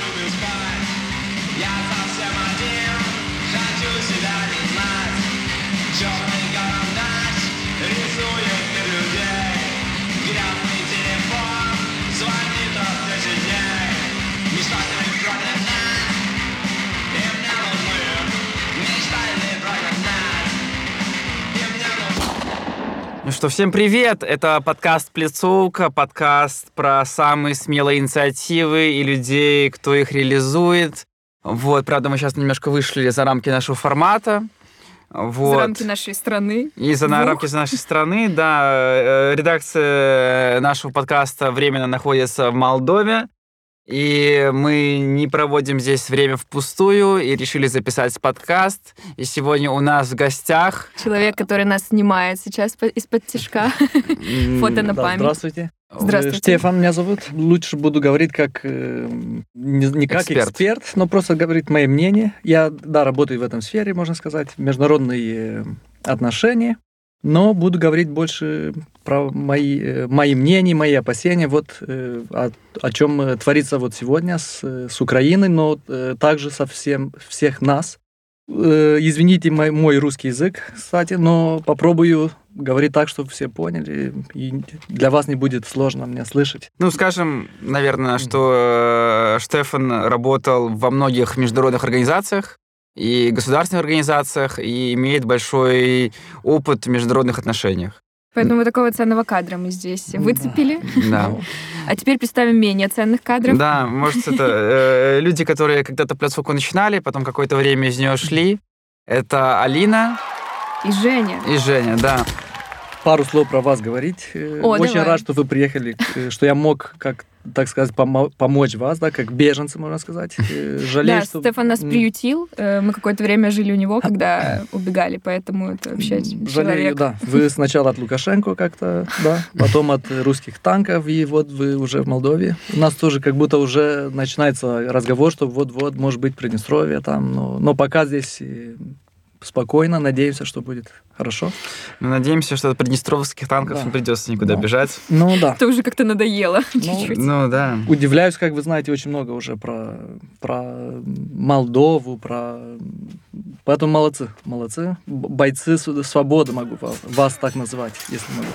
любит спать Я совсем один, хочу себя не знать Черный карандаш рисует Ну что, всем привет! Это подкаст «Плецовка», подкаст про самые смелые инициативы и людей, кто их реализует. Вот, правда, мы сейчас немножко вышли за рамки нашего формата. Вот. За рамки нашей страны. И за Двух. рамки нашей страны, да. э, Редакция нашего подкаста временно находится в Молдове. И мы не проводим здесь время впустую и решили записать подкаст. И сегодня у нас в гостях... Человек, который нас снимает сейчас по- из-под тяжка. Фото на память. Здравствуйте. Здравствуйте. Штефан меня зовут. Лучше буду говорить как э, не, не как Эксперт. эксперт. но просто говорить мое мнение. Я, да, работаю в этом сфере, можно сказать, международные э, отношения, но буду говорить больше про мои, э, мои мнения, мои опасения, вот э, о, о чем э, творится вот сегодня с, с Украиной, но также со всем, всех нас. Извините мой, мой русский язык, кстати, но попробую говорить так, чтобы все поняли, и для вас не будет сложно меня слышать. Ну, скажем, наверное, что Штефан работал во многих международных организациях и государственных организациях и имеет большой опыт в международных отношениях. Поэтому такого ценного кадра мы здесь выцепили. Да. А теперь представим менее ценных кадров. Да, может, это э, люди, которые когда-то пляцовку начинали, потом какое-то время из нее шли. Это Алина И Женя. и Женя, да. Пару слов про вас говорить. Э, О, Очень давай. рад, что вы приехали, э, что я мог, как так сказать, помо- помочь вас, да, как беженцы, можно сказать. Э, Жалею, Да, что... Стефан нас приютил. Э, Мы какое-то время жили у него, когда убегали, поэтому это вообще Жалею, человек. да. Вы сначала от Лукашенко как-то, да, потом от русских танков, и вот вы уже в Молдове. У нас тоже как будто уже начинается разговор, что вот-вот, может быть, Приднестровье там, но, но пока здесь э, спокойно, надеемся, что будет хорошо. Мы надеемся, что от приднестровских танков Да. не придется никуда Да. бежать. Ну да. Это уже как-то надоело чуть-чуть. Ну да. Удивляюсь, как вы знаете очень много уже про, про Молдову, про... Поэтому молодцы, молодцы. Бойцы свободы могу вас, вас так называть, если могу.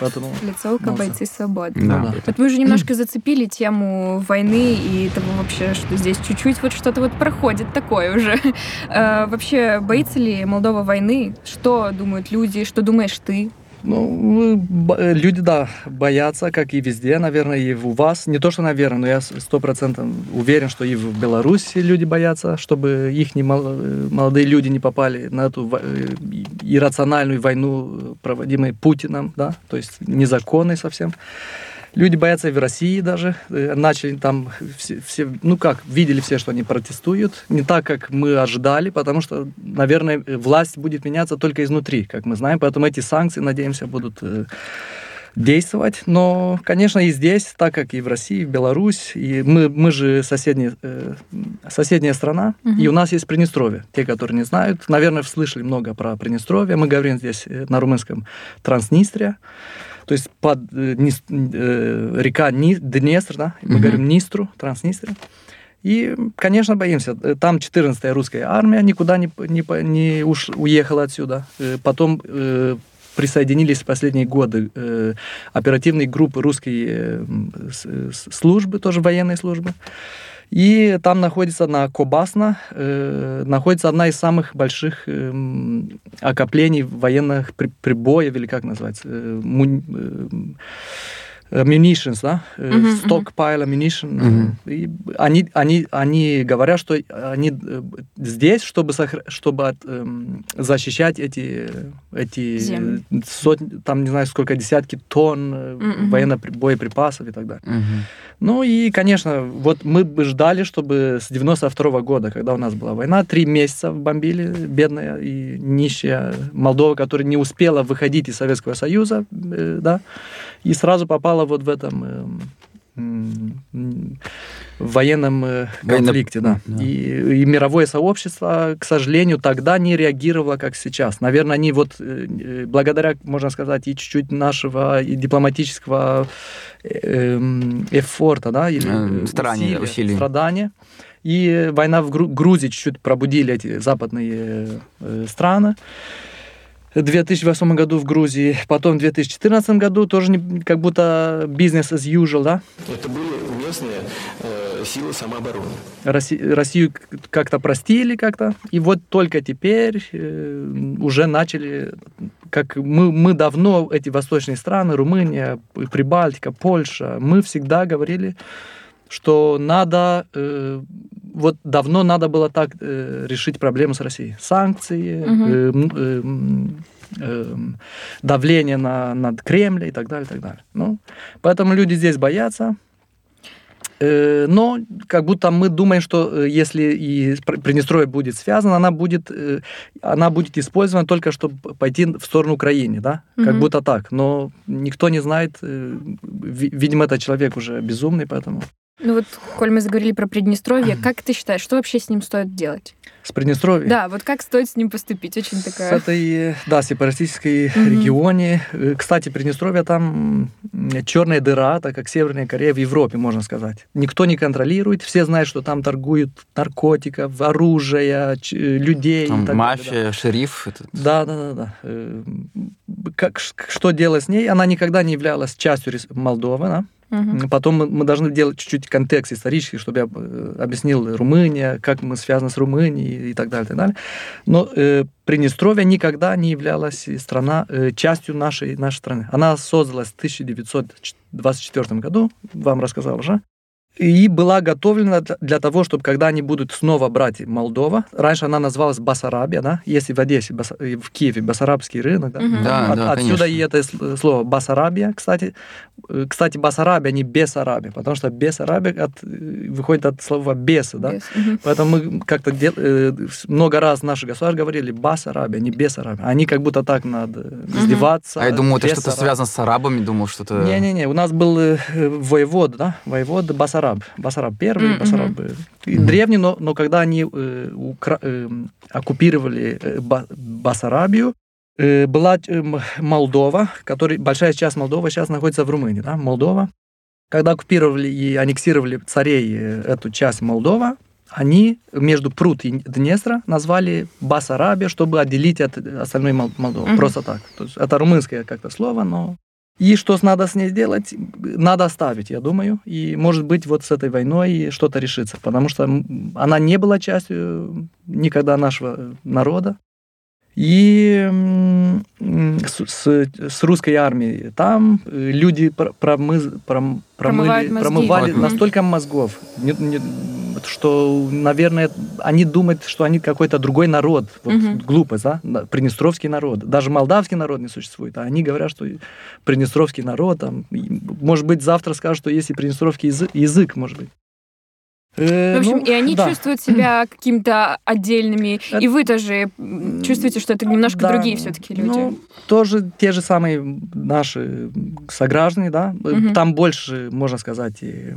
Поэтому... Лицовка Молодцы. бойцы свободы. Да. да. Вот мы уже немножко зацепили тему войны и того вообще, что здесь чуть-чуть вот что-то вот проходит такое уже. Э, Вообще, боится ли Молдова войны? Что думают люди? Что думаешь ты? Ну, э, люди, да, боятся, как и везде, наверное, и у вас. Не то, что, наверное, но я сто процентов уверен, что и в Беларуси люди боятся, чтобы их молодые люди не попали на эту э, иррациональную войну, э, проводимую Путиным, да, то есть незаконной совсем. Люди боятся и в России даже. Э, Начали там все, все- ну как, видели все, что они протестуют. Не так, как мы ожидали, потому что, наверное, власть будет меняться только изнутри, как мы знаем. Поэтому эти санкции, надеемся, будут э, действовать. Но, конечно, и здесь, так как и в России, и в Беларусь, и мы, мы же соседняя, э, соседняя страна, Мгм. и у нас есть Приднестровье. Те, которые не знают, наверное, слышали много про Приднестровье. Мы говорим здесь э, на румынском Транснистрия. То есть под э, э, река Ни- Днестр, да, мы Мгм. говорим Нистру, Транснистрия. И, конечно, боимся. Э, Там 14-я русская армия никуда не, не, не уш, уехала отсюда. Э, Потом э, присоединились в последние годы э, оперативные группы русской э, с- службы, тоже военной службы. И там находится на Кобасна, э, находится одна из самых больших эм, окоплений военных при- прибоев, или как называется, э, мун- э, munitions, да, Э, мгм. stockpile ammunition. Мгм. И они, они, они говорят, что они э, здесь, чтобы, сохра- чтобы от, эм, защищать эти, эти Земли. сотни, там не знаю сколько десятки тонн э, Мгм. военных боеприпасов и так далее. Мгм. Ну и, конечно, вот мы бы ждали, чтобы с 92 года, когда у нас была война, три месяца бомбили бедная и нищая Молдова, которая не успела выходить из Советского Союза, э, да, и сразу попала вот в этом, эм, м, м, военном э, Военно- конфликте, да. да. И, и мировое сообщество, к сожалению, тогда не реагировало, как сейчас. Наверное, они вот э, э, благодаря, можно сказать, и чуть-чуть нашего и дипломатического э, эм, эфорта, да, или Э, э, старания, усилия, усилий. страдания. И война в Гру- Грузии чуть-чуть пробудили эти западные э, страны. В 2008 году в Грузии, потом в 2014 году тоже не- как будто бизнес as usual, да, Это были местные э, силы самообороны. Росси- Россию как-то простили как-то, и вот только теперь э, уже начали, как мы, мы давно, эти восточные страны, Румыния, Прибалтика, Польша, мы всегда говорили, что надо, э, вот давно надо было так э, решить проблему с Россией. Санкции, Мгм. э, э, э, давление на, над Кремлем и так далее, и так далее. Ну, поэтому люди здесь боятся. Э, Но как будто мы думаем, что э, если и Приднестровье будет связано, она будет, э, она будет использована только чтобы пойти в сторону Украины, да? Как Мгм. будто так. Но никто не знает. э, ви- Видимо, этот человек уже безумный, поэтому Ну вот, коль мы заговорили про Приднестровье, как ты считаешь, что вообще с ним стоит делать? с Приднестровья. Да, вот как стоит с ним поступить? Очень С такая... этой, э, да, сепаратистской Мгм. регионе. Э, Кстати, Приднестровье там черная дыра, так как Северная Корея в Европе, можно сказать. Никто не контролирует, все знают, что там торгуют наркотиков, оружия, ч- э, людей. Там так далее, да. мафия, шериф. этот. Да, да, да, да. Э, Как, что делать с ней? Она никогда не являлась частью Молдовы, да? Мгм. Потом мы, должны делать чуть-чуть контекст исторический, чтобы я э, объяснил Румыния, как мы связаны с Румынией и так далее, и так далее. Но э, Приднестровье никогда не являлась страна э, частью нашей, нашей страны. Она создалась в 1924 году, вам рассказал уже, и была готовлена для- того, чтобы когда они будут снова брать Молдова, раньше она называлась Басарабия, да, если в Одессе, э, в Киеве Басарабский рынок, да, Мгм. Да, от- да, отсюда конечно. и это с- слово Басарабия, кстати. Э, Кстати, Басарабия, не Бессарабия, потому что Бессарабия от, э, выходит от слова бесы, да. Мгм. Поэтому мы как-то дел- э, много раз наши государства говорили Басарабия, не Бессарабия. Они как будто так надо издеваться. А я думаю, это что-то связано с арабами, думал, что-то... Не-не-не, у нас был воевод, да, воевод Басараб. Басараб первый, Мгм. Басараб древний, но, но когда они э, укра- э, оккупировали э, Ба- Басарабию, была э, Молдова, который, большая часть Молдовы сейчас находится в Румынии, да, Молдова. Когда оккупировали и аннексировали царей э, эту часть Молдова, они между Прут и Днестра назвали Басарабия, чтобы отделить от остальной Мол- Молдовы. Мгм. Просто так. То есть это румынское как-то слово, но... И что надо с ней сделать? Надо оставить, я думаю. И, может быть, вот с этой войной что-то решится. Потому что она не была частью никогда нашего народа. И с, с- с русской армией там э, люди пр- промыз- пром- промыли, мозги. промывали Мгм. настолько мозгов, не- не- что, наверное, они думают, что они какой-то другой народ. Вот Мгм. глупость, да? Приднестровский народ. Даже молдавский народ не существует. А они говорят, что Приднестровский народ, там, может быть, завтра скажут, что есть и Приднестровский язык, язык может быть. Э, В общем, ну, и они да. чувствуют себя какими-то отдельными, Это- и вы тоже м, чувствуете, что это немножко Да, другие все-таки люди. Ну, тоже те же самые наши сограждане, да. Мгм. Там больше, можно сказать, и,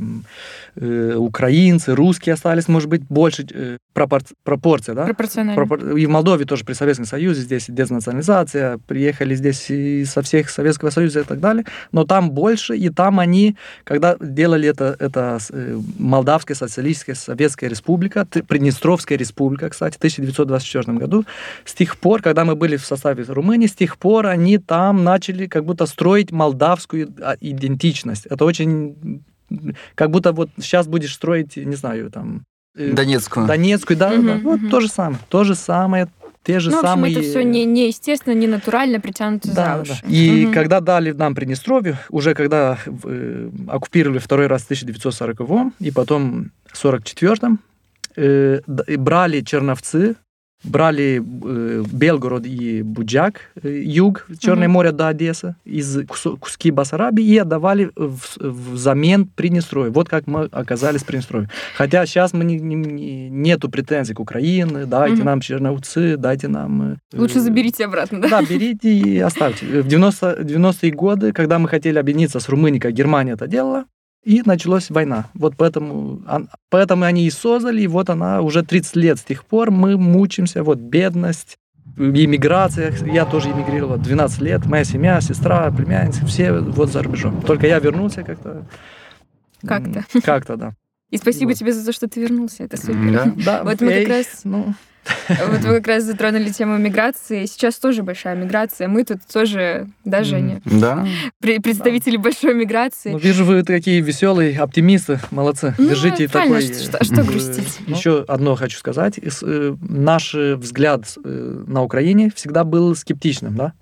э, украинцы, русские остались, может быть, больше э, пропор- пропорция, да. Пропорционально. Пропор- И в Молдове тоже при Советском Союзе здесь дезнационализация, приехали здесь и со всех Советского Союза и так далее, но там больше, и там они, когда делали это, это э, Молдавская социалистическая Советская Республика, Приднестровская Республика, кстати, в 1924 году, с тех пор, когда мы были в составе Румынии, с тех пор они там начали как будто строить молдавскую а, идентичность. Это очень как будто вот сейчас будешь строить, не знаю, там э, Донецкую. Донецкую, да, Мгм, да. Вот мгм. то же самое. То же самое, те же ну, в общем, самые... это все не, неестественно, не натурально притянуто Да, за уши. да. И Мгм. когда дали нам Приднестровью, уже когда э, оккупировали второй раз в 1940 и потом в 1944 э, брали Черновцы, брали э, Белгород и Буджак, э, юг, Черное Мгм. море до Одессы, из кусо- куски Басарабии и отдавали в, взамен Приднестровью. Вот как мы оказались в Приднестровье. Хотя сейчас мы не, не- не- нету претензий к Украине, дайте Мгм. нам Черновцы, дайте нам... э, Лучше заберите обратно, да? да, берите и оставьте. В 90, 90-е годы, когда мы хотели объединиться с Румынией, как Германия это делала, И началась война. Вот поэтому, поэтому они и создали, и вот она уже 30 лет с тех пор мы мучимся, вот бедность, иммиграция. Я тоже эмигрировал 12 лет, моя семья, сестра, племянница, все вот за рубежом. Только я вернулся как-то. Как-то. Как-то, да. И спасибо Вот. тебе за то, что ты вернулся. Это супер. Да. Да, Вот мы эй, как раз- ну, Вот вы как раз затронули тему миграции. Сейчас тоже большая миграция. Мы тут тоже, да, Женя, Да. Пре- представители большой миграции. ну, вижу, вы такие веселые оптимисты, молодцы. Ну, Держите такой... что- что э, грустить? Еще одно хочу сказать. Э, Наш э, взгляд э, на Украине всегда был скептичным, да?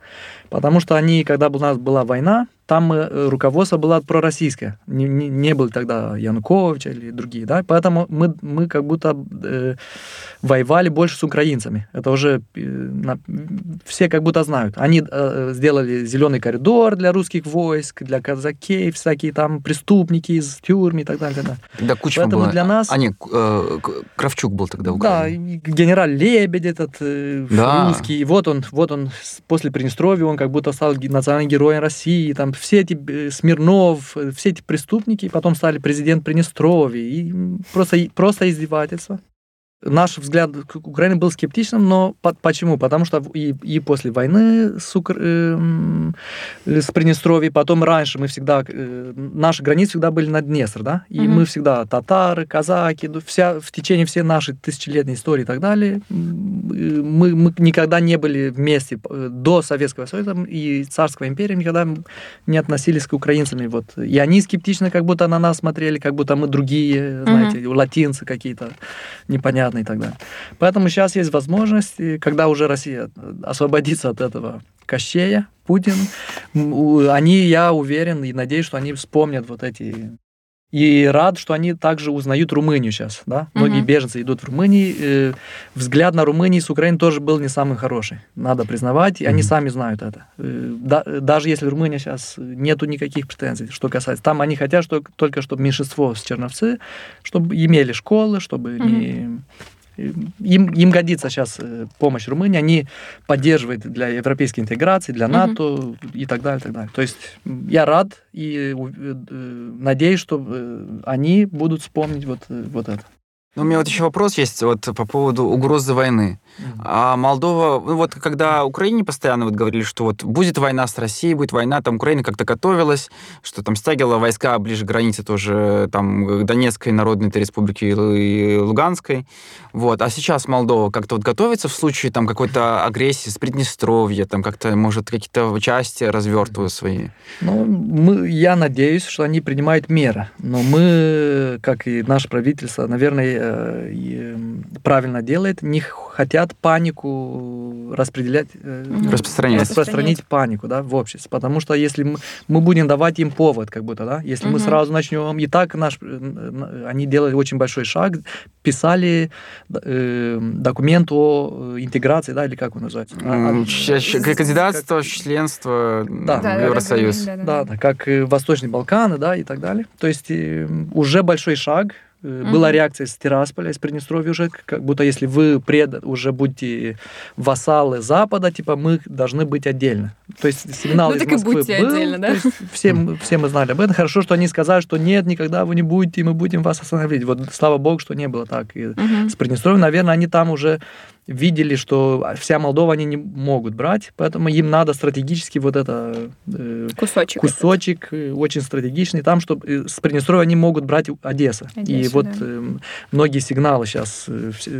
Потому что они, когда у нас была война, там э, руководство было пророссийское. Не, не, не было тогда Януковича или другие, да? Поэтому мы, мы как будто э, воевали больше с украинцами. Это уже э, на- все как будто знают. Они э, сделали зеленый коридор для русских войск, для казакей, всякие там преступники из тюрьмы и так далее. Да. Да, Кучма Поэтому была. для нас- А, нет, э, Кравчук был тогда в Да, Украине. и генерал Лебедь этот э, Да. русский, вот он, вот он после Приднестровья, он как будто стал национальным героем России, там все эти э, Смирнов, э, все эти преступники, потом стали президент Приднестровья, и просто, просто издевательство. Наш взгляд к Украине был скептичным, но по- почему? Потому что и, и после войны с, Укра- эм, э, с Приднестровьем, потом раньше мы всегда, э, наши границы всегда были на Днестр, да, и Мгм. мы всегда татары, казаки, ну, вся, в течение всей нашей тысячелетней истории и так далее, э, мы, мы никогда не были вместе э, до Советского Союза и Царской империи, никогда не относились к украинцам. Вот. И они скептично как будто на нас смотрели, как будто мы другие, знаете, латинцы какие-то непонятные и так далее. Поэтому сейчас есть возможность, когда уже Россия освободится от этого Кощея, Путин, они, я уверен и надеюсь, что они вспомнят вот эти и рад, что они также узнают Румынию сейчас, да? Многие Мгм. беженцы идут в Румынию. э, взгляд на Румынию с Украины тоже был не самый хороший, надо признавать, и они сами знают это. Э, да- даже если Румыния сейчас нету никаких претензий, что касается, там они хотят что, только, чтобы меньшинство с Черновцы, чтобы имели школы, чтобы не им, им годится сейчас э, помощь Румынии, они поддерживают для европейской интеграции, для. НАТО и так далее, так далее. То есть я рад и э, э, надеюсь, что они будут вспомнить вот, вот это. Ну, у меня вот еще вопрос есть вот по поводу угрозы войны. А Молдова, ну вот когда Украине постоянно вот говорили, что вот будет война с Россией, будет война, там Украина как-то готовилась, что там стягивала войска ближе к границе тоже там Донецкой Народной Республики и Луганской. Вот. А сейчас Молдова как-то вот готовится в случае там какой-то агрессии с Приднестровья, там как-то, может, какие-то части развертывают свои. Ну, мы, я надеюсь, что они принимают меры. Но мы, как и наше правительство, наверное, правильно делает, не хотят панику распределять, э, Мгм. Распространять. распространить панику да, в обществе. Потому что если мы, мы будем давать им повод, как будто, да, если мы Мгм. сразу начнем, и так наш, э, они делали очень большой шаг, писали э, документ о э, интеграции, да, или как он называется? А- а- щ- как- Кандидатство, членство Да. в Да, да, Евросоюз. да, да, Да, да, как э, Восточные Балканы, да, и так далее. То есть э, уже большой шаг. Мгм. Была реакция с Тирасполя, из Приднестровья уже, как будто если вы пред, уже будете вассалы Запада, типа мы должны быть отдельно. То есть сигнал Ну из Москвы был, отдельно, да? все, мы- все мы знали об этом. Хорошо, что они сказали, что нет, никогда вы не будете, и мы будем вас остановить. Вот слава богу, что не было так. И Мгм. с Приднестровьем, наверное, они там уже видели, что вся Молдова они не могут брать, поэтому им надо стратегически вот это э, Кусочек. кусочек э, очень стратегичный там, чтобы э, с Приднестровья они могут брать Одесса. и Одессу, вот да. э, многие сигналы сейчас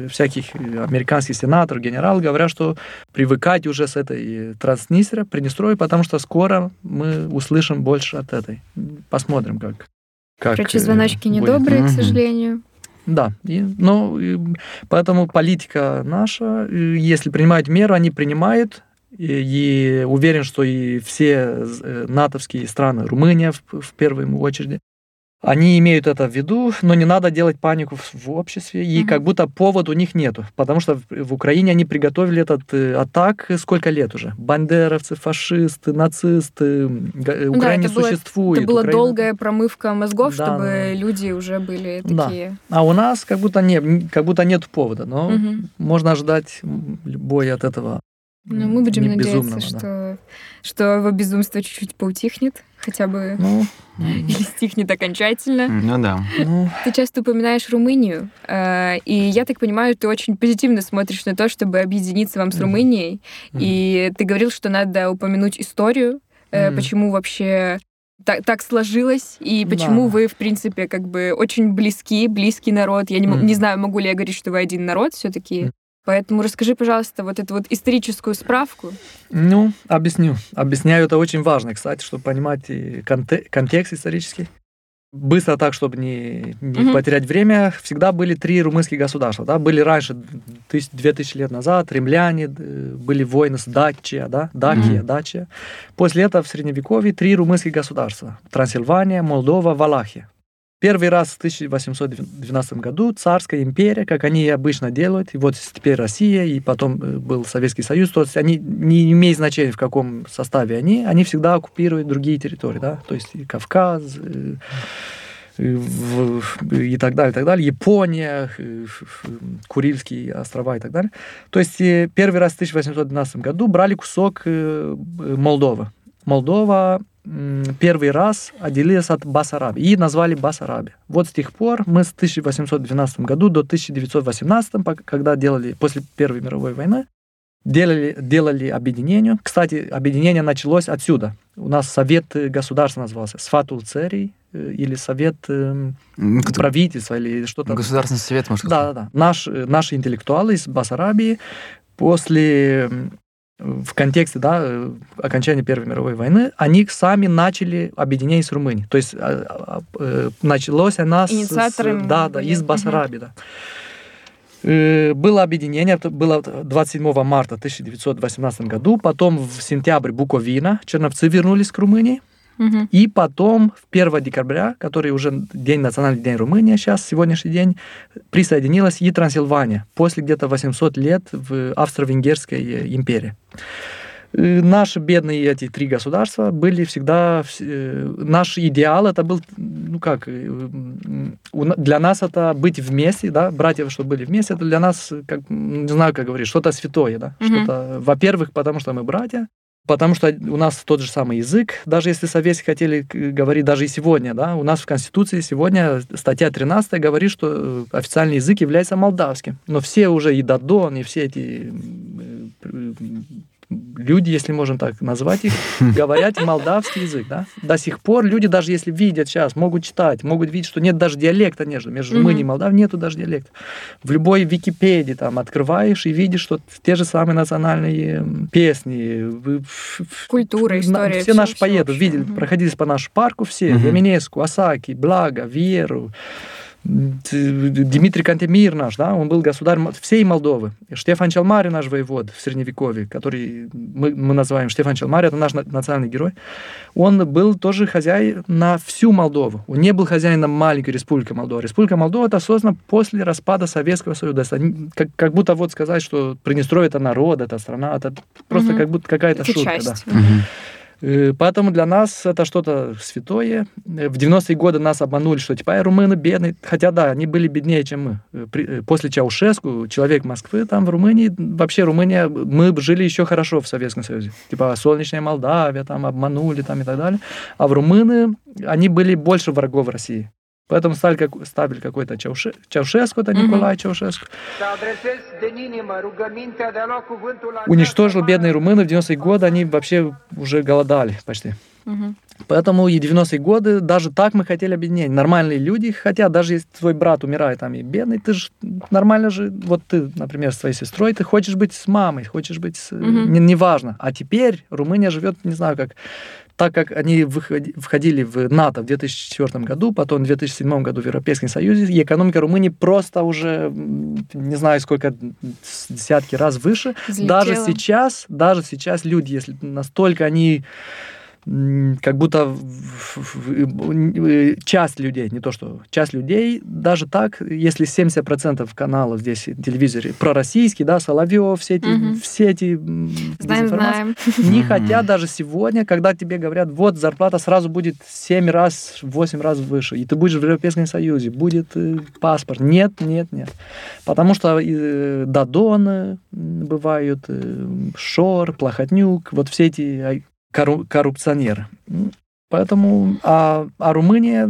всяких американских сенаторов, генералов говорят, что привыкать уже с этой Транснистера, Приднестровья, потому что скоро мы услышим больше от этой. Посмотрим, как. как Короче, звоночки будет. недобрые, к Мгм. сожалению. Да, и, ну, и поэтому политика наша, если принимают меры, они принимают, и, и уверен, что и все э, натовские страны, Румыния в, в первую очередь, они имеют это в виду, но не надо делать панику в, в обществе, и Мгм. как будто повод у них нету, потому что в, в Украине они приготовили этот э, атак сколько лет уже. Бандеровцы, фашисты, нацисты, га- э, Украина это было- существует. Это была Украина- долгая промывка мозгов, Да, чтобы да, да. люди уже были Да. такие. А у нас как будто, не, как будто нет повода, но Мгм. можно ожидать любой от этого Ну, мы будем надеяться, безумного, да. что, что его безумство чуть-чуть поутихнет, хотя бы Ну, или стихнет окончательно. Ну да. ну, Ты часто упоминаешь Румынию, э, и я так понимаю, ты очень позитивно смотришь на то, чтобы объединиться вам с. Румынией. И ты говорил, что надо упомянуть историю, э, почему вообще так, так сложилось, и почему Да. вы, в принципе, как бы очень близки, близкий народ. Я не, не знаю, могу ли я говорить, что вы один народ все-таки. Поэтому расскажи, пожалуйста, вот эту вот историческую справку. Ну, объясню. Объясняю, это очень важно, кстати, чтобы понимать и конте- контекст исторический. Быстро так, чтобы не, не Мгм. потерять время, всегда были три румынских государства. Да? Были раньше, тысяч, две тысячи лет назад, римляне, э, были войны с Дачия, да? Дакия, Мгм. Дачия. После этого в Средневековье три румынских государства. Трансильвания, Молдова, Валахия. Первый раз в 1812 году царская империя, как они обычно делают, и вот теперь Россия, и потом э, был Советский Союз, то есть они не имеют значения, в каком составе они, они всегда оккупируют другие территории, да, то есть и Кавказ, э, и, так далее, и так далее, Япония, э, Курильские острова и так далее. То есть первый раз в 1812 году брали кусок Молдовы. Молдова первый раз отделилась от Басарабии и назвали Басарабия. Вот с тех пор мы с 1812 году до 1918, пок- когда делали, после Первой мировой войны, делали, делали объединение. Кстати, объединение началось отсюда. У нас Совет э, государства назывался, Сфатул Церий, э, или Совет э, М, кто- правительства, или что-то. Государственный совет, может, Да, да, да. Наш, э, наши интеллектуалы из Басарабии после в контексте да, э, окончания Первой мировой войны, они сами начали объединение с Румынией. То есть а, а, э, началось она с- с, да, да, из. Басарабии. Да. Э, Было объединение, было 27 марта 1918 году, потом в сентябре Буковина, черновцы вернулись к Румынии, И потом, в 1 декабря, который уже день, национальный день Румынии сейчас, сегодняшний день, присоединилась и Трансильвания после где-то 800 лет в Австро-Венгерской э, империи. Э, Наши бедные эти три государства были всегда... вс- э, Наш идеал это был, ну как, для нас это быть вместе, да, братья, что были вместе, это для нас, как, не знаю, как говорить, что-то святое, да, Мгм. что-то, во-первых, потому что мы братья, Потому что у нас тот же самый язык, даже если советские хотели говорить, даже и сегодня, да, у нас в Конституции сегодня статья 13 говорит, что э, официальный язык является молдавским. Но все уже и Дадон, и все эти э, люди, если можно так назвать их, говорят молдавский язык, да. До сих пор люди, даже если видят сейчас, могут читать, могут видеть, что нет даже диалекта между, между. Румынией и Молдавией, нету даже диалекта. В любой Википедии там открываешь и видишь, что те же самые национальные песни. Культура, история. Все наши вообще. видели, проходились по нашему парку все. Мгм. Яминеску, Осаки, Благо, Т- Дмитрий Кантемир наш, да, он был государь всей Молдовы. Штефан Челмари наш воевод в Средневековье, который мы, мы называем Штефан Челмари, это наш на- национальный герой. Он был тоже хозяин на всю Молдову. Он не был хозяином маленькой республики Молдова. Республика Молдова это создана после распада Советского Союза. Как, как будто вот сказать, что Приднестровье это народ, это страна, это просто Мгм. как будто какая-то Это шутка. часть. да. Мгм. Э, Поэтому для нас это что-то святое. Э, В 90-е годы нас обманули, что типа «Ай, румыны бедные. Хотя да, они были беднее, чем мы. Э, После Чаушеску, человек Москвы, там в Румынии, вообще Румыния, мы жили еще хорошо в Советском Союзе. Типа солнечная Молдавия, там обманули там и так далее. А в румыны, они были больше врагов России. Поэтому ставили, как, ставили какой-то Чауше- Чаушеску, это. Николай Чаушеску. Lua cuvântul la Уничтожил бедные румыны в 90-е годы, они вообще уже голодали почти. Мгм. Поэтому и 90-е годы, даже так мы хотели объединения. Нормальные люди хотят, даже если твой брат умирает там и бедный, ты же нормально же, вот ты, например, с твоей сестрой, ты хочешь быть с мамой, хочешь быть, с, Мгм. не- неважно. А теперь Румыния живет, не знаю как, так как они входили в НАТО в 2004 году, потом в 2007 году в Европейском Союзе, и экономика Румынии просто уже, не знаю сколько, десятки раз выше. Даже Взлетела. сейчас, даже сейчас люди, если настолько они как будто э, часть людей, не то что часть людей, даже так, если 70% каналов здесь телевизоре пророссийские, да, Соловьев, все эти, Мгм. все эти Знаем, дезинформации, знаем. не хотят даже сегодня, когда тебе говорят, вот зарплата сразу будет 7 раз, 8 раз выше, и ты будешь в Европейском Союзе, будет э, паспорт. Нет, нет, нет. Потому что э, Дадоны м, бывают, э, Шор, Плохотнюк, вот все эти корру- коррупционеры. М, Поэтому, а, а Румыния,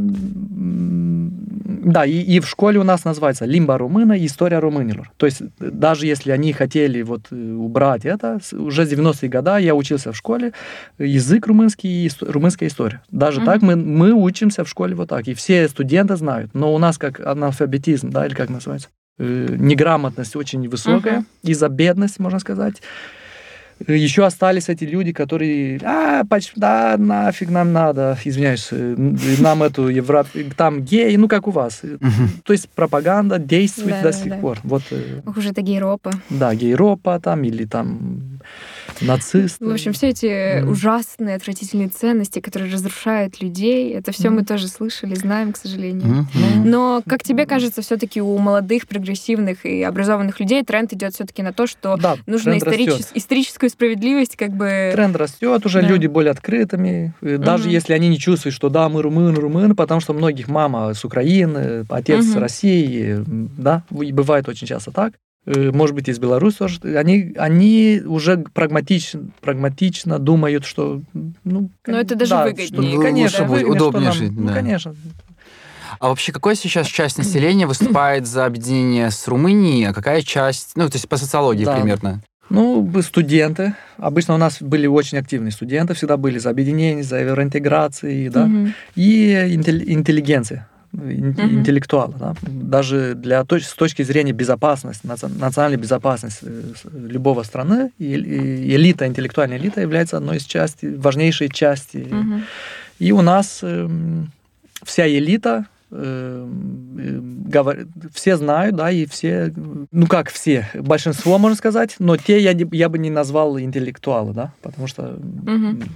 да, и, и в школе у нас называется лимба румына и история румынилор. То есть даже если они хотели вот э, убрать это, уже с 90-е годы я учился в школе, язык румынский и исто- румынская история. Даже Мгм. так мы, мы учимся в школе вот так, и все студенты знают. Но у нас как аналфабетизм, да, или как называется, э, неграмотность очень высокая, Мгм. из-за бедности, можно сказать. Еще остались эти люди, которые, а, поч- да, нафиг нам надо, извиняюсь, э, нам эту Европу, там геи, ну как у вас. То есть пропаганда действует Да, до да, сих да. пор. Вот, э, Ох уж это гейропа. да, гейропа там или там нацисты. В общем, все эти ужасные, отвратительные ценности, которые разрушают людей, это все мы тоже слышали, знаем, к сожалению. Но, как тебе кажется, все-таки у молодых, прогрессивных и образованных людей тренд идет все-таки на то, что да, нужно историчес- историческую справедливость как бы... Тренд растет, уже Да. люди более открытыми. Даже если они не чувствуют, что да, мы румын, румын, потому что многих мама с Украины, отец с. России, да, и бывает очень часто так. Э, Может быть, из Беларуси тоже. Они, они уже прагматично, прагматично думают, что... Ну, Но это даже да, выгоднее, что- конечно, конечно, да. выгоднее, Удобнее что нам- жить, Ну, да. конечно. А вообще, какая сейчас часть населения выступает за объединение с Румынией, а какая часть, ну, то есть по социологии Да. примерно? Ну, студенты. Обычно у нас были очень активные студенты, всегда были за объединение, за евроинтеграции, да. Мгм. и интелли- интеллигенция, ин- Мгм. интеллектуалы. Да? Даже для, с точки зрения безопасности, наци- национальной безопасности э, любого страны, элита, интеллектуальная элита является одной из части, важнейшей части. Мгм. И у нас эм, вся элита все знают, да, и все, ну как все, большинство, можно сказать, но те я, не- я бы не назвал интеллектуалы, да, потому что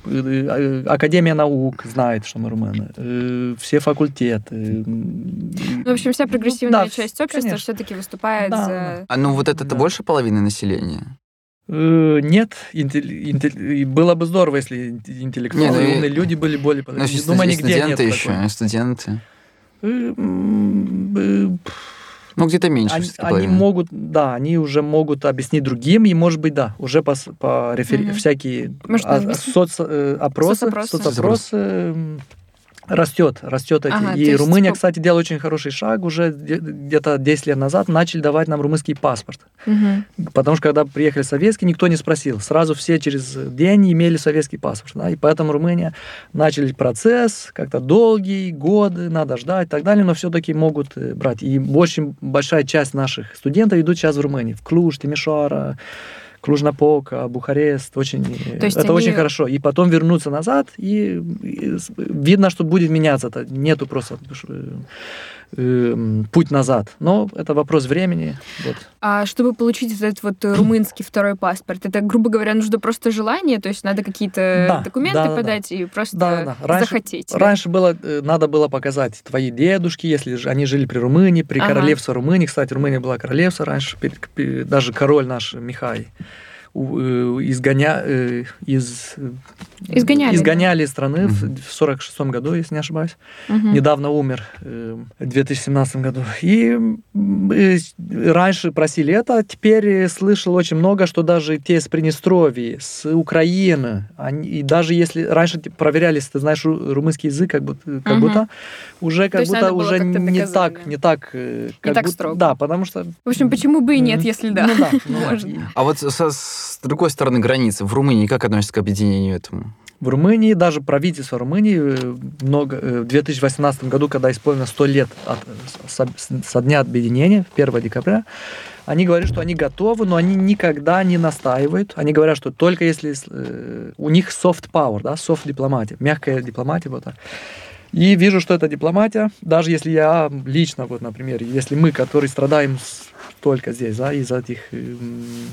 э, Академия наук знает, что мы румыны, э, все факультеты. Ну, в общем, вся прогрессивная да, часть общества конечно. все-таки выступает Да, за... А ну вот это Да. больше половины населения? Нет, интелли- интелли- и было бы здорово, если интеллектуалы, Не, ну и- умные люди были более... Ну, студенты еще, такой. студенты. Ну, где-то меньше Они, они могут, да, они уже могут объяснить другим, и, может быть, да, уже по, по рефери- Мгм. всякие Может, а- соц- э, опросы, Соцопросы. соцопросы, растет, растет эти. Ага, и есть Румыния, по- кстати, делает очень хороший шаг. Уже где- где-то 10 лет назад начали давать нам румынский паспорт. Мгм. Потому что когда приехали советские, никто не спросил. Сразу все через день имели советский паспорт. Да? И поэтому Румыния начали процесс, как-то долгий, годы, надо ждать и так далее, но все-таки могут э, брать. И очень большая часть наших студентов идут сейчас в Румынию. В Клуж, Тимишоара, Клуж-Напока, Бухарест. Очень, То есть это они- очень хорошо. И потом вернуться назад, и, и видно, что будет меняться. Это нету просто э, путь назад. Но это вопрос времени. Вот. А чтобы получить вот этот вот э, румынский второй паспорт, это, грубо говоря, нужно просто желание, то есть надо какие-то Да, документы да, да, да. подать и просто Да, да. Раньше- захотеть. Раньше было, э, надо было показать твои дедушки, если же они жили при Румынии, при Ага. королевстве Румынии. Кстати, Румыния была королевство раньше, даже король наш Михай изгоня, э, из, э, Изгоняли, изгоняли из страны в Мгм. в 46 году, если не ошибаюсь. Мгм. Недавно умер э, в 2017 году. И э, раньше просили это, а теперь э, слышал очень много, что даже те с Приднестровья, с Украины, они, и даже если раньше те- проверяли, если ты знаешь ру- румынский язык, как будто, как Мгм. будто уже как будто уже не так, не так, э, как так будто- строго. Да, потому что. В общем, почему бы и нет, если да? Ну да, ну А вот со- с другой стороны границы, в Румынии как относятся к объединению этому? В Румынии, даже правительство Румынии э, много, э, в 2018 году, когда исполнилось 100 лет от, со, со дня объединения, 1 декабря, они говорят, что они готовы, но они никогда не настаивают. Они говорят, что только если э, у них soft power, да, soft дипломатия, мягкая дипломатия, вот так. И вижу, что это дипломатия, даже если я лично, вот, например, если мы, которые страдаем с только здесь, да, из-за этих м,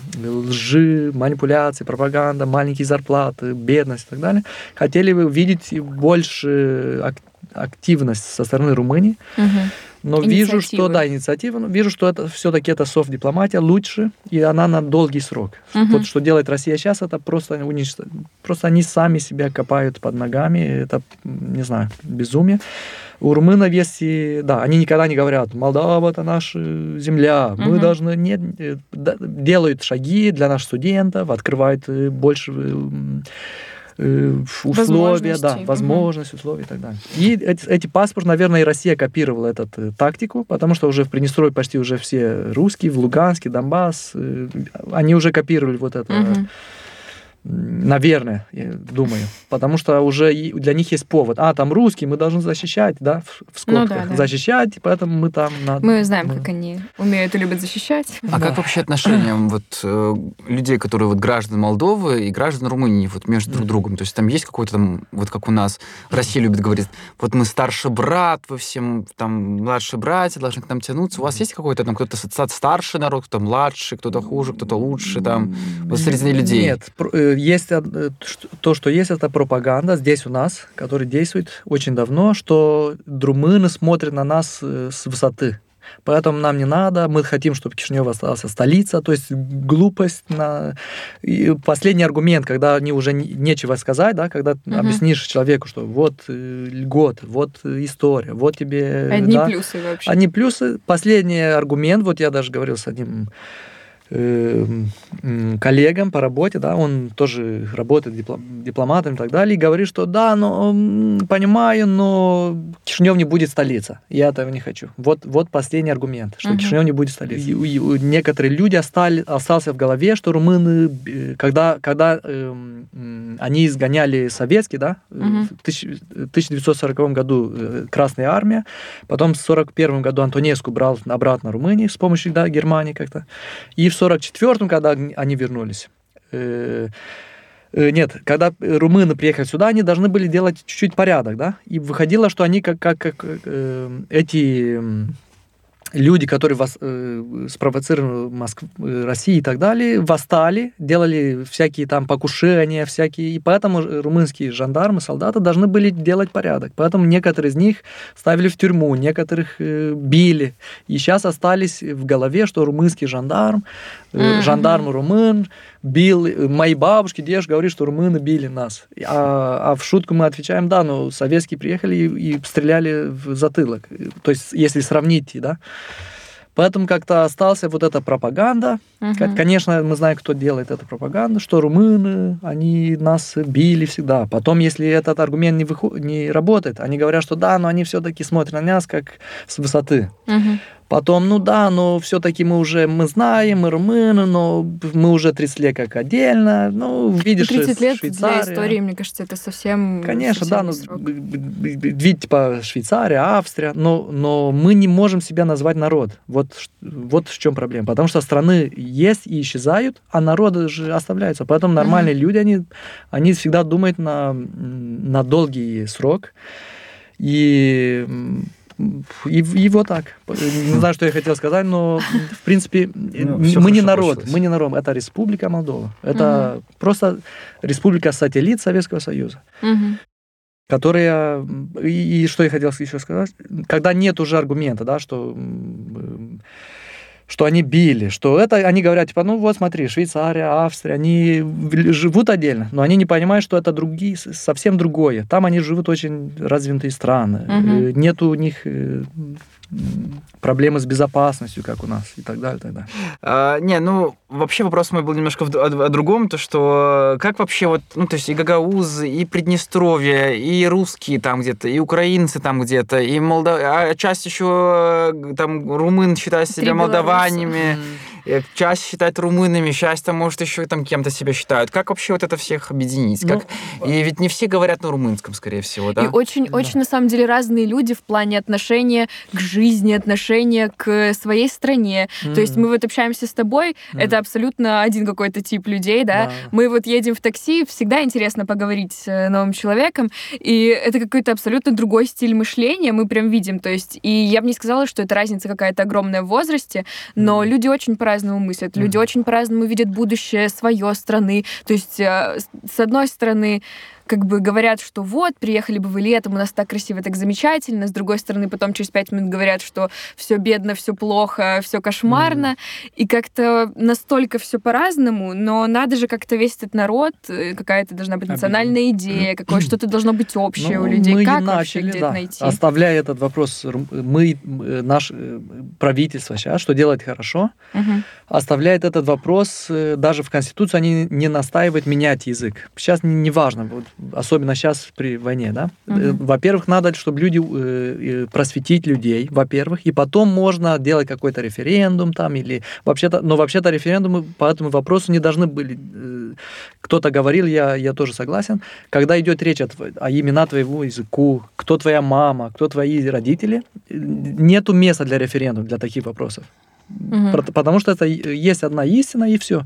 лжи, манипуляций, пропаганда, маленькие зарплаты, бедность и так далее, хотели бы видеть больше ак- активность со стороны Румынии. Мгм. Но вижу, что да, инициатива, но вижу, что это все-таки это софт-дипломатия лучше, и она на долгий срок. Мгм. Вот что делает Россия сейчас, это просто уничтожить. Просто они сами себя копают под ногами, это, не знаю, безумие. У румынов есть и, да, они никогда не говорят, Молдава это наша земля, мы Мгм. должны, нет, э, делают шаги для наших студентов, открывают э, больше э, условия, да. Мгм. возможности, условия и так далее. И эти, эти паспорты, наверное, и Россия копировала эту тактику, потому что уже в Приднестровье почти уже все русские, в Луганске, Донбасс, э, они уже копировали вот это. Мгм. Наверное, я думаю. Потому что уже для них есть повод. А, там русские, мы должны защищать, да, в, в Ну скобках. да, да. Защищать, поэтому мы там... на- Мы знаем, мы- как они умеют и любят защищать. А Да. как вообще отношения вот э, людей, которые вот граждан Молдовы и граждан Румынии вот между друг другом? То есть там есть какой-то там, вот как у нас, Россия любит говорить, вот мы старший брат, вы всем там младшие братья должны к нам тянуться. У вас есть какой-то там кто-то старший народ, кто младший, кто-то хуже, кто-то лучше там? Вот среди людей. Нет, э, есть э, то, что есть, это пропаганда здесь у нас, которая действует очень давно, что румыны смотрят на нас э, с высоты. Поэтому нам не надо, мы хотим, чтобы Кишинев остался столица, то есть глупость. На... И последний аргумент, когда они уже не- нечего сказать, да, когда Мгм. объяснишь человеку, что вот э, льгот, вот история, вот тебе... Одни да, плюсы вообще. Одни плюсы. Последний аргумент, вот я даже говорил с одним коллегам по работе, да, он тоже работает диплом- дипломатом и так далее, и говорит, что да, но понимаю, но Кишинев не будет столица. Я этого не хочу. Вот, вот последний аргумент, что Мгм. Кишинев не будет столицей. И и некоторые люди остали, остался в голове, что румыны, э, когда, когда м, они изгоняли советский, да, э, Мгм. в тысяч- 1940 году э, Красная Армия, потом в 1941 году Антонеску брал обратно Румынии с помощью да, Германии как-то, и в 1944 когда они вернулись, э, э, нет, когда румыны приехали сюда, они должны были делать чуть-чуть порядок, да, и выходило, что они как, как, как э, эти люди, которые вас, э, спровоцировали Москв... э, России и так далее, восстали, делали всякие там покушения, всякие, и поэтому румынские жандармы, солдаты должны были делать порядок. Поэтому некоторые из них ставили в тюрьму, некоторых э, били. И сейчас остались в голове, что румынский жандарм, э, Мгм. жандарм румын бил, э, мои бабушки, дедушки говорят, что румыны били нас. А, а в шутку мы отвечаем, да, но советские приехали и, и стреляли в затылок. То есть, если сравнить, да. Поэтому как-то остался вот эта пропаганда. К- Конечно, мы знаем, кто делает эту пропаганду, что румыны, они нас били всегда. Потом, если этот аргумент не, выхо- не работает, они говорят, что да, но они все-таки смотрят на нас как с высоты. Мгм. Потом, ну да, но все-таки мы уже, мы знаем, мы румыны, но мы уже 30 лет как отдельно. Ну, видишь, 30 лет для Швейцария. истории, мне кажется, это совсем... Конечно, совсем да, ну, срок. б- б- видите, типа Швейцария, Австрия, но, но мы не можем себя назвать народ. Вот, вот в чем проблема. Потому что страны есть и исчезают, а народы же оставляются. Поэтому нормальные люди, они, они всегда думают на, на долгий срок. И, и, и вот так. Не знаю, что я хотел сказать, но в принципе Ну, мы не народ, получилось. мы не народ, это Республика Молдова. Это просто республика-сателлит Советского Союза Мгм. которая... И, и что я хотел еще сказать? Когда нет уже аргумента, да, что, что они били, что это... Они говорят, типа, ну вот смотри, Швейцария, Австрия, они живут отдельно, но они не понимают, что это другие, совсем другое. Там они живут очень развитые страны. Э, Нет у них э, проблемы с безопасностью, как у нас, и так далее, и так далее. А, не, ну, вообще вопрос мой был немножко в- о, о другом, то что как вообще вот, ну, то есть и гагаузы, и Приднестровье, и русские там где-то, и украинцы там где-то, и Молдав... а часть еще э, там румын считают Три себя молдаванами, э, часть считает румынами, часть там, может, еще там кем-то себя считают. Как вообще вот это всех объединить? Ну, Как... И ведь не все говорят на румынском, скорее всего, да? И очень, очень на самом деле разные люди в плане отношения к жизни, отношения к своей стране. То есть мы вот общаемся с тобой, Мгм. это абсолютно один какой-то тип людей, да. Да. Мы вот едем в такси, всегда интересно поговорить с э, новым человеком, и это какой-то абсолютно другой стиль мышления, мы прям видим. То есть, и я бы не сказала, что это разница какая-то огромная в возрасте, но Мгм. люди очень по-разному мыслят, люди Мгм. очень по-разному видят будущее свое страны. То есть, э, с одной стороны, как бы говорят, что вот, приехали бы вы летом, у нас так красиво, так замечательно. С другой стороны, потом через пять минут говорят, что все бедно, все плохо, все кошмарно. И как-то настолько все по-разному, но надо же как-то весь этот народ, э, какая-то должна быть национальная идея, какое что-то должно быть общее Ну, у людей. Мы как вообще начали, где да. найти? Оставляя этот вопрос, мы, э, наше э, правительство сейчас, что делает хорошо, Мгм. оставляет этот вопрос, даже в Конституции они не настаивают менять язык. Сейчас не, не важно, вот, особенно сейчас при войне, да. Э, Во-первых, надо, чтобы люди, э, просветить людей, во-первых, и потом можно делать какой-то референдум там или вообще-то, но вообще-то референдумы по этому вопросу не должны были, э, кто-то говорил, я, я тоже согласен, когда идет речь о, о имена твоего языку, кто твоя мама, кто твои родители, нету места для референдума, для таких вопросов. Про- Потому что это есть одна истина, и все.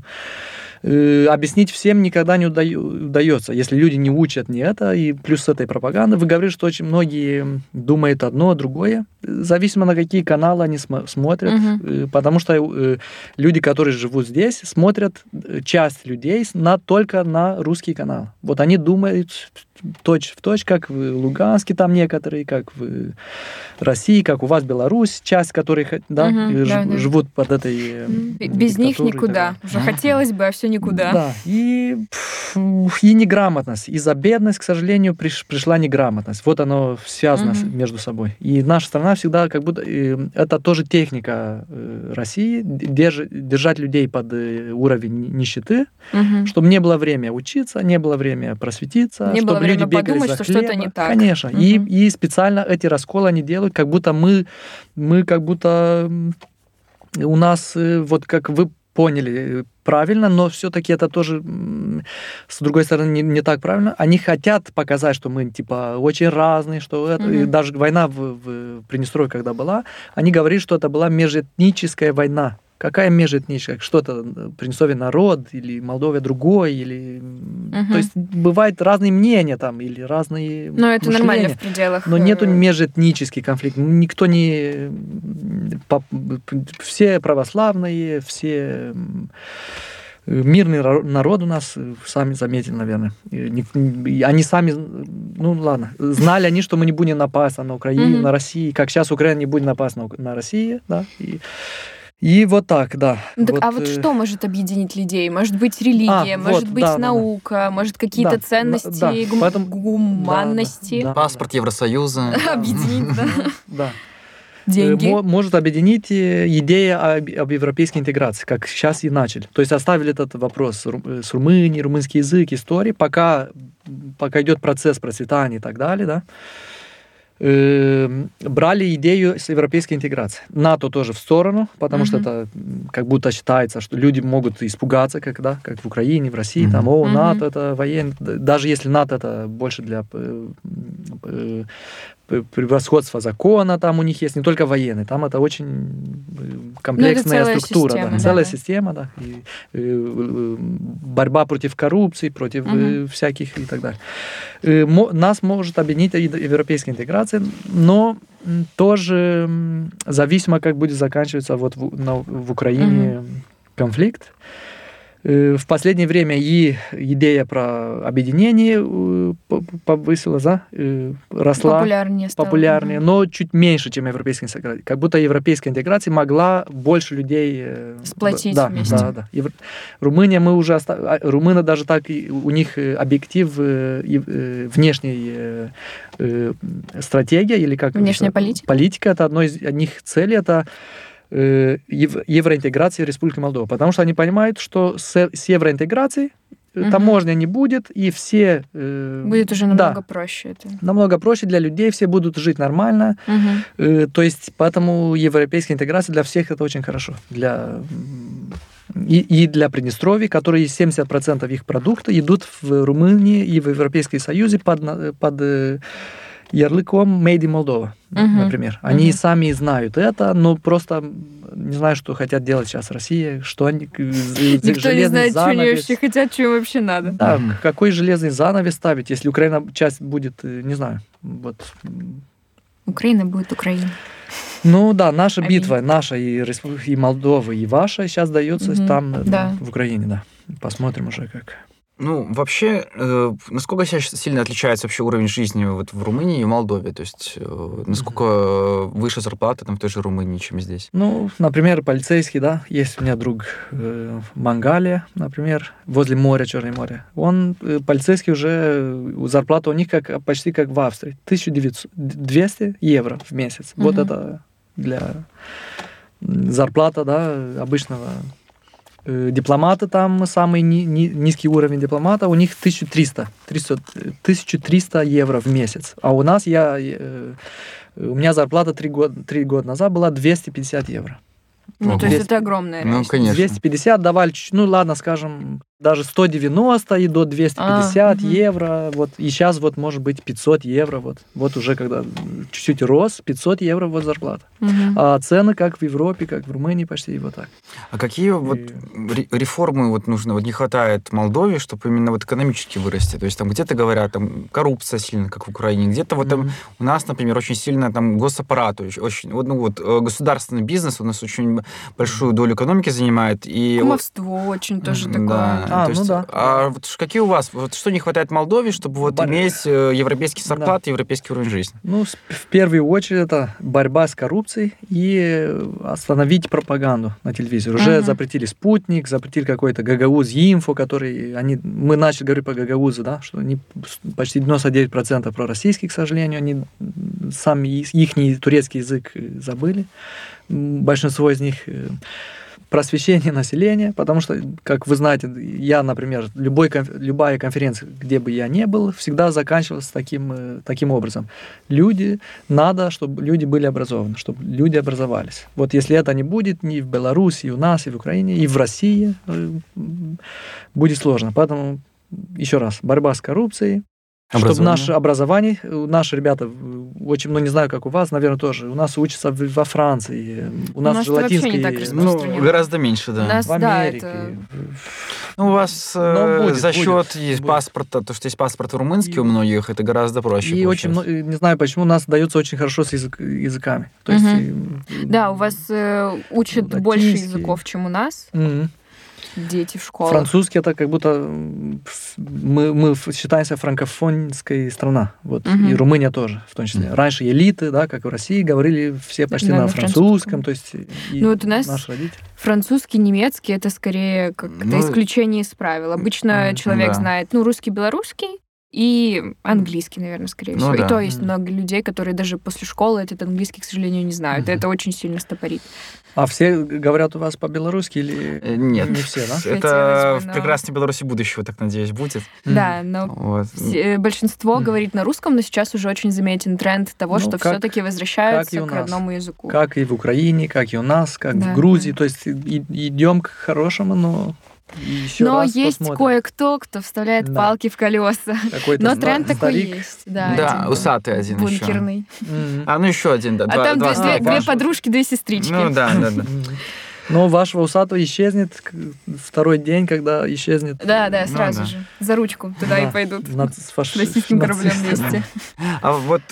Объяснить всем никогда не уда- удается, если люди не учат не это, и плюс с этой пропаганды. Вы говорите, что очень многие думают одно, другое. Зависимо на какие каналы они смо- смотрят. Э, Потому что э, люди, которые живут здесь, смотрят, э, часть людей на, только на русский канал. Вот они думают точь в точь, как в Луганске там некоторые, как в России, как у вас Беларусь, часть которых да, Мгм, э, да, да. живут под этой... э, Без них никуда. Уже хотелось бы, а все никуда. Да, и, и неграмотность. Из-за бедности, к сожалению, приш- пришла неграмотность. Вот оно связано Мгм. между собой. И наша страна всегда как будто... Это тоже техника э, России, держ- держать людей под э, уровень нищеты, Мгм. чтобы не было время учиться, не было время просветиться, Не было чтобы люди время бегали подумать, за что что-то не так. Конечно. И, Мгм. и специально эти расколы они делают, как будто мы, мы как будто у нас, э, вот как вы поняли э, правильно, но все-таки это тоже, с другой стороны, не, не так правильно. Они хотят показать, что мы, типа, очень разные, что это... и Мгм. даже война в, в Приднестровье, когда была, они говорили, что это была межэтническая война. Какая межэтническая? Что-то Приднестровье народ, или Молдовия другой, или... Мгм. То есть бывают разные мнения там, или разные Но это мышления. нормально в пределах. Но нету э, межэтнический конфликт. Никто не... Все православные, все... Мирный ро- народ у нас, э, сами заметили, наверное. Они сами, ну ладно, знали они, что мы не будем напасть на Украину, Мгм. на Россию, как сейчас Украина не будет напасть на, на Россию, да, и, и вот так, да. Ну так, а вот э, что может объединить людей? Может быть, религия, А, может вот, быть, да, да, да. наука, может, какие-то Да, ценности, да, гум- поэтому- гуманности. да, да. Паспорт Евросоюза. Объединить, да. Да. Деньги. Э, мо- может объединить э, идея об, об европейской интеграции, как сейчас и начали. То есть оставили этот вопрос ру- э, с Румынией, румынский язык, истории, пока, пока идет процесс процветания и так далее, да, э, брали идею с европейской интеграции. НАТО тоже в сторону, потому что Мгм. это как будто считается, что люди могут испугаться, когда, как в Украине, в России, там, о, Мгм. НАТО это военный, даже если НАТО это больше для э, э, п- превосходства закона там у них есть, не только военный, там это очень э, комплексная Ну, целая структура, система, да, да, целая да. система, да, и, э, э, борьба против коррупции, против Мгм. всяких и так далее. Мо- Нас может объединить и европейская интеграция, но тоже зависимо, как будет заканчиваться вот в, на- в Украине конфликт. Э, В последнее время и идея про объединение э, по- повысилась, да, э, росла Популярнее стало. популярнее, но чуть меньше, чем европейская интеграция. Как будто европейская интеграция могла больше людей Сплотить да, вместе. Да, да. Евро- Румыния мы уже оста... а, румыны даже так у них объектив внешней стратегия или как Внешняя политика? Политика это одно из них целей это э, ев- евроинтеграция Республики Молдова, потому что они понимают, что с, евроинтеграцией Мгм. таможня не будет и все э, Будет уже да, намного проще это. намного проще для людей, все будут жить нормально. Мгм. Э, То есть, поэтому европейская интеграция для всех это очень хорошо. Для И, и для Приднестровья, которые 70% их продукта идут в Румынии и в Европейский Союз под, под э, ярлыком Made in Moldova, Мгм. например. Они Мгм. сами знают это, но просто не знаю, что хотят делать сейчас Россия, что они... Никто не знает, что они занавес. вообще хотят, что им вообще надо. Да, Мгм. какой железный занавес ставить, если Украина часть будет, э, не знаю, вот Украина будет Украина. Ну да, наша Аминь. битва, наша и, Респу- и Молдова, и ваша сейчас дается Мгм, там, э, да. в Украине, да. Посмотрим уже как. Ну, вообще, э, насколько сейчас сильно отличается вообще уровень жизни вот в Румынии и Молдове? То есть, э, насколько э, выше зарплата там в той же Румынии, чем здесь? Ну, например, полицейский, да, есть у меня друг э, в Мангале, например, возле моря, Черное море. Он, э, полицейский уже, э, зарплата у них как, почти как в Австрии, 1900, 200 евро в месяц. Вот Мгм. это для зарплата, да, обычного э, дипломата там самый ни- ни- низкий уровень дипломата, у них 1300, 300, э, 1300 евро в месяц. А у нас я, э, у меня зарплата три года, три года назад была 250 евро. Ну, Ого. то есть это огромная Ну, конечно. 250 давали, ну ладно, скажем, даже 190 и до 250 А, мгм. евро, вот, и сейчас вот может быть 500 евро, вот, вот уже когда чуть-чуть рос, 500 евро вот зарплата. Мгм. А цены как в Европе, как в Румынии почти вот так. А какие вот И- ре- реформы вот нужно, вот не хватает Молдове, чтобы именно вот экономически вырасти? То есть там где-то говорят, там коррупция сильно, как в Украине, где-то вот там Мгм. у нас, например, очень сильно там госаппарат, очень, вот, ну вот э, государственный бизнес у нас очень большую долю экономики занимает. И вот- Кумовство очень тоже такое. Да. А, то ну есть, да. А вот какие у вас, вот что не хватает Молдове, чтобы вот Бар- иметь э, европейский зарплат, европейский уровень жизни? Ну, в первую очередь это борьба с коррупцией и остановить пропаганду на телевизоре. Уже Мгм. запретили спутник, запретили какой-то Гагауз, Инфо, который они, мы начали говорить по Гагаузу, да, что они почти 99% пророссийские, к сожалению, они м, сам их турецкий язык э, забыли. Большинство из них э, просвещение населения, потому что, как вы знаете, я, например, любой, любая конференция, где бы я ни был, всегда заканчивалась таким, э, таким образом. Люди, надо, чтобы люди были образованы, чтобы люди образовались. Вот если это не будет ни в Беларуси, и у нас, и в Украине, и в России, э, будет сложно. Поэтому, еще раз, борьба с коррупцией, чтобы наше образование, э, наши ребята, очень, ну не знаю, как у вас, наверное, тоже, у нас учатся во Франции, у нас, нас же латинский. Ну, гораздо меньше, да. У нас, в да, Америке. это... Ну, у вас э, Но будет, за будет, счет есть будет. паспорта, то, что есть паспорт румынский И- у многих, это гораздо проще. И очень, получается. много- не знаю почему, у нас дается очень хорошо с язык- языками. То есть, Мгм. э, Да, у вас э, учат Латинский. больше языков, чем у нас, Мгм. Дети в школах. Французский это как будто мы, мы считаемся франкофонской страна. Вот. Мгм. И Румыния тоже, в том числе. Мгм. Раньше элиты, да, как в России, говорили все почти Да, на, на французском. французском. То есть и Ну, вот у нас наши родители. Французский, немецкий это скорее как это Ну, исключение из правил. Обычно Мгм. человек Да. знает, ну, русский, белорусский и английский, наверное, скорее Ну всего. да. И то есть много людей, которые даже после школы этот английский, к сожалению, не знают. Это очень сильно стопорит. А все говорят у вас по-белорусски или Э, Нет, не все, да? это бы, в но- прекрасной Беларуси будущего, так надеюсь, будет. Да, но Вот. все- большинство говорит на русском, но сейчас уже очень заметен тренд того, Ну, что как- все-таки возвращаются к родному языку. Как и в Украине, как и у нас, как Да, в Грузии. да. То есть идем к хорошему, но еще но раз есть кое-кто, кто вставляет Да. палки в колеса. Какой-то Но тренд такой есть. Да, Да, один усатый один еще. бункерный. Мгм. А, ну еще один, да. А два- там два две, две- подружки, две сестрички. Ну да, да, да. Но вашего усатого исчезнет второй день, когда исчезнет Да, да, Ну сразу да. же. За ручку туда Да. и пойдут. нац- фаш- С российским кораблем вместе. А вот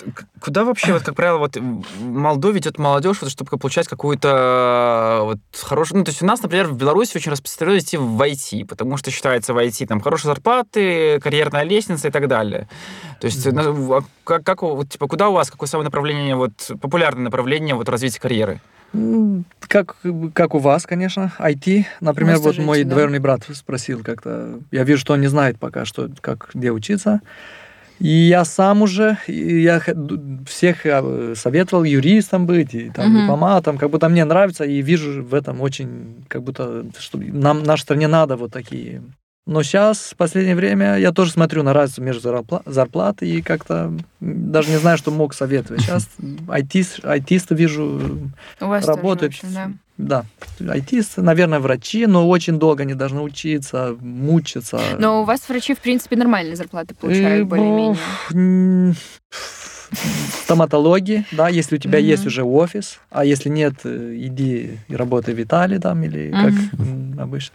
куда вообще, вот как правило, вот в Молдове идет молодежь, вот, чтобы получать какую-то вот хорошую... Ну, то есть у нас, например, в Беларуси очень распространено идти в IT, потому что считается в IT там хорошие зарплаты, карьерная лестница и так далее. То есть а как, как типа, куда у вас, какое самое направление, вот популярное направление вот развития карьеры? Как, как у вас, конечно, IT. Например, вот мой да. двоюродный брат спросил как-то. Я вижу, что он не знает пока, что, как, где учиться. И я сам уже, я всех э, советовал юристом быть, и там, Мгм. дипломатом, как будто мне нравится, и вижу в этом очень, как будто, что нам, нашей стране надо вот такие Но сейчас, в последнее время, я тоже смотрю на разницу между зарпла- зарплатой и как-то даже не знаю, что мог советовать. Сейчас айтист, айтисты вижу, У вас работают. тоже, в общем, да. да, айтисты, наверное, врачи, но очень долго они должны учиться, мучиться. Но у вас врачи, в принципе, нормальные зарплаты Э, получают, более-менее. стоматологии, да, если у тебя Мгм. есть уже офис, а если нет, э, иди и работай в Италии там или как м, обычно.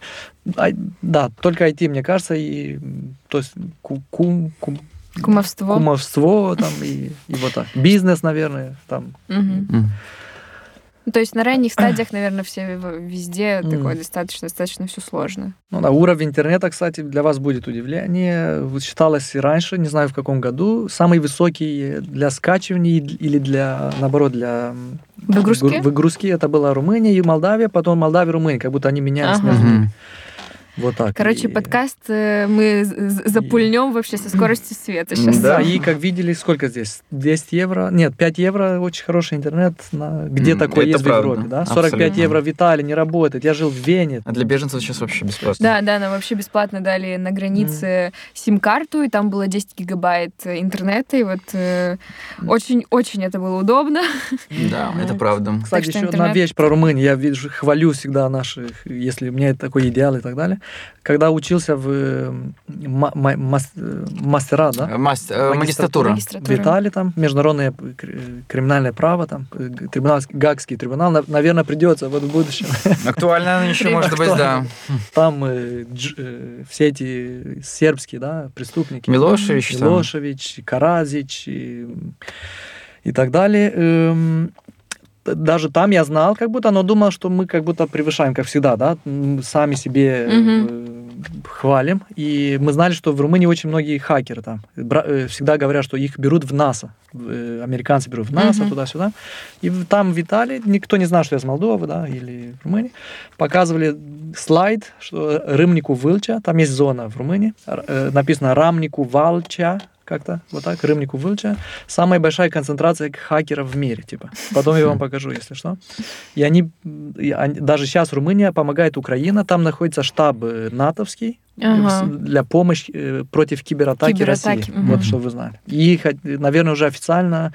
А, да, только IT, мне кажется, и то есть ку- ку- ку- Кумовство. кумовство там и, и вот так. Бизнес, наверное, там. Мгм. Ну, То есть на ранних стадиях, наверное, все везде Мгм. такое достаточно, достаточно все сложно. Ну, да, уровень интернета, кстати, для вас будет удивление. Вот Считалось и раньше, не знаю в каком году, самый высокий для скачивания или для, наоборот, для Выгрузки? гру- выгрузки это была Румыния и Молдавия, потом Молдавия и Румыния, как будто они менялись Ага. между ними. Вот так. Короче, И- подкаст э, мы запульнем вообще со скоростью света сейчас. Да, и как видели, сколько здесь? 200 евро? Нет, 5 евро, очень хороший интернет. На... Где такое это есть правда, в Европе, да? 45 абсолютно. евро в Италии не работает. Я жил в Вене. А для беженцев сейчас вообще бесплатно. Да, да, нам вообще бесплатно дали на границе сим-карту, и там было 10 гигабайт э, интернета, и вот э, очень-очень это было удобно. Да, это правда. Кстати, еще одна вещь про Румынию. Я вижу, хвалю всегда наших, если у меня это такой идеал и так далее. Когда учился в ма- ма- мас- мастера, да? Э, мас- э, Магистратура. В Магистратура. Италии там международное кр- криминальное право, там трибунал, Гагский трибунал, на- наверное, придется вот в будущем. Актуально еще может быть, да. Там э, дж- все эти сербские, да, преступники. Милошевич там. Милошевич, Каразич и, и так далее. Даже там я знал, как будто, но думал, что мы как будто превышаем, как всегда, да, сами себе э, хвалим. И мы знали, что в Румынии очень многие хакеры там. Э, Всегда говорят, что их берут в НАСА. Э, Американцы берут в НАСА, Мгм. туда-сюда. И там в Италии никто не знал, что я с Молдовы, да, или в Румынии. Показывали слайд, что Рымнику Вылча, там есть зона в Румынии, написано Рамнику Валча, как-то, вот так, Рымнику Вылча. Самая большая концентрация хакеров в мире, типа. Потом я вам покажу, если что. И они, и они- даже сейчас Румыния помогает Украина, там находится штаб э, натовский, Ага. с- для помощи э, против кибератаки, Кибератаки, России. мгм. Вот что вы знали. И, э, наверное, уже официально